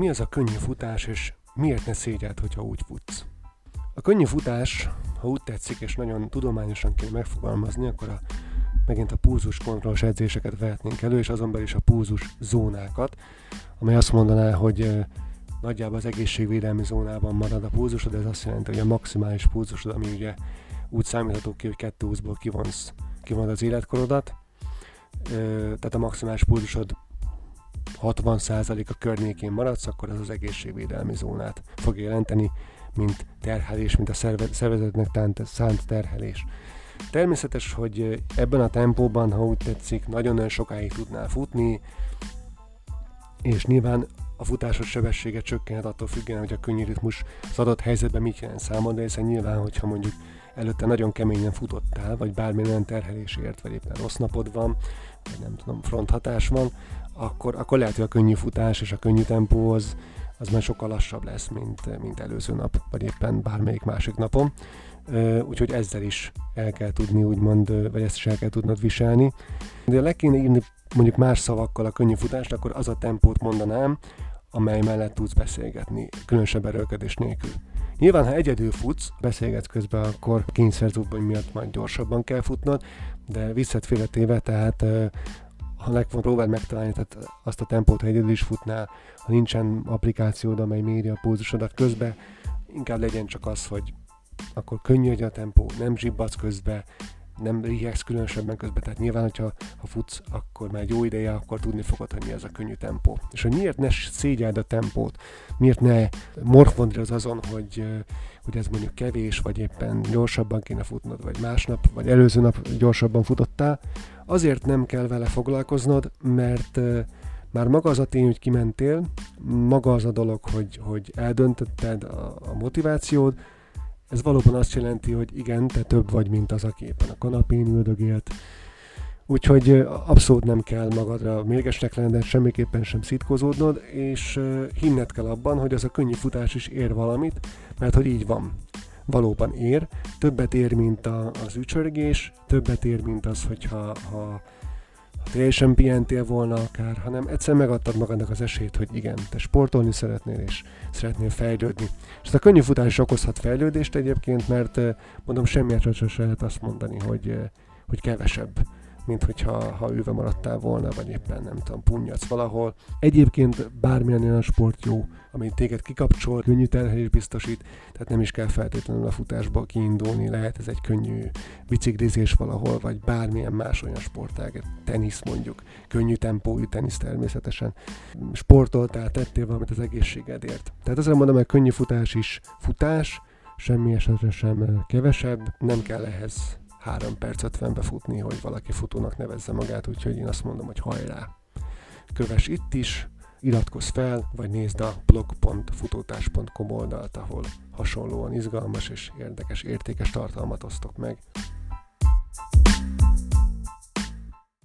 mi az a könnyű futás, és miért ne szégyelt, hogyha úgy futsz? A könnyű futás, ha úgy tetszik, és nagyon tudományosan kell megfogalmazni, akkor a, megint a pulzus kontrollos edzéseket vehetnénk elő, és azon belül is a pulzus zónákat, amely azt mondaná, hogy nagyjából az egészségvédelmi zónában marad a pulzusod, ez azt jelenti, hogy a maximális pulzusod, ami ugye úgy számítható ki, hogy 220-ból kivonsz, kivonod az életkorodat, tehát a maximális pulzusod 60% a környékén maradsz, akkor az az egészségvédelmi zónát fog jelenteni, mint terhelés, mint a szervezetnek szánt terhelés. Természetes, hogy ebben a tempóban, ha úgy tetszik, nagyon-nagyon sokáig tudnál futni, és nyilván a futásod sebessége csökkenhet attól függően, hogy a könnyű ritmus az adott helyzetben mit jelent számodra, hiszen nyilván, hogyha mondjuk előtte nagyon keményen futottál, vagy bármilyen terhelésért, vagy éppen rossz napod van, vagy nem tudom, fronthatás van, akkor, akkor lehet, hogy a könnyű futás és a könnyű tempó az, az már sokkal lassabb lesz, mint, mint előző nap, vagy éppen bármelyik másik napon. Úgyhogy ezzel is el kell tudni, úgymond, vagy ezt is el kell tudnod viselni. De le kéne írni mondjuk más szavakkal a könnyű futást, akkor az a tempót mondanám, amely mellett tudsz beszélgetni, különösebb erőlködés nélkül. Nyilván, ha egyedül futsz, beszélgetsz közben, akkor kényszerzútban miatt majd gyorsabban kell futnod, de visszatféletéve, tehát ha megfog, próbáld megtalálni tehát azt a tempót, ha egyedül is futnál, ha nincsen applikációd, amely méri a pulzusodat közben, inkább legyen csak az, hogy akkor könnyű a tempó, nem zsibbasz közbe, nem rihegsz különösebben közben, tehát nyilván, hogyha ha futsz, akkor már egy jó ideje, akkor tudni fogod, hogy mi ez a könnyű tempó. És hogy miért ne szégyeld a tempót, miért ne morfondj az azon, hogy, hogy ez mondjuk kevés, vagy éppen gyorsabban kéne futnod, vagy másnap, vagy előző nap gyorsabban futottál, azért nem kell vele foglalkoznod, mert már maga az a tény, hogy kimentél, maga az a dolog, hogy, hogy eldöntötted a, a motivációd, ez valóban azt jelenti, hogy igen, te több vagy, mint az, aki éppen a kanapén üldögélt. Úgyhogy abszolút nem kell magadra mérgesnek lenned, semmiképpen sem szitkozódnod, és hinned kell abban, hogy az a könnyű futás is ér valamit, mert hogy így van. Valóban ér, többet ér, mint a, az ücsörgés, többet ér, mint az, hogyha ha teljesen pihentél volna akár, hanem egyszer megadtad magadnak az esélyt, hogy igen, te sportolni szeretnél, és szeretnél fejlődni. És ez a könnyű futás is okozhat fejlődést egyébként, mert mondom, semmiért sem lehet azt mondani, hogy, hogy kevesebb mint hogyha ha őve maradtál volna, vagy éppen nem tudom, punyadsz valahol. Egyébként bármilyen olyan sport jó, ami téged kikapcsol, könnyű terhelés biztosít, tehát nem is kell feltétlenül a futásból kiindulni, lehet ez egy könnyű biciklizés valahol, vagy bármilyen más olyan sportág, tenisz mondjuk, könnyű tempójú tenisz természetesen. Sportoltál, tettél valamit az egészségedért. Tehát azért mondom, hogy könnyű futás is futás, semmi esetre sem kevesebb, nem kell ehhez 3 perc 50-be futni, hogy valaki futónak nevezze magát, úgyhogy én azt mondom, hogy hajrá! Kövess itt is, iratkozz fel, vagy nézd a blog.futótás.com oldalt, ahol hasonlóan izgalmas és érdekes, értékes tartalmat osztok meg.